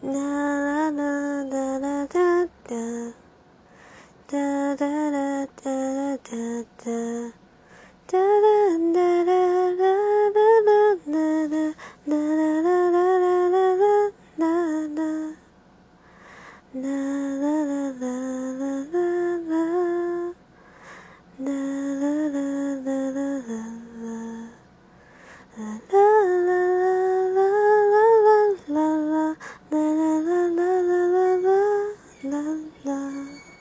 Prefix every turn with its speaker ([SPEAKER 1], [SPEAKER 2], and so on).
[SPEAKER 1] ラララララダダダダラダラダダダランダラララララララララララララララララ love.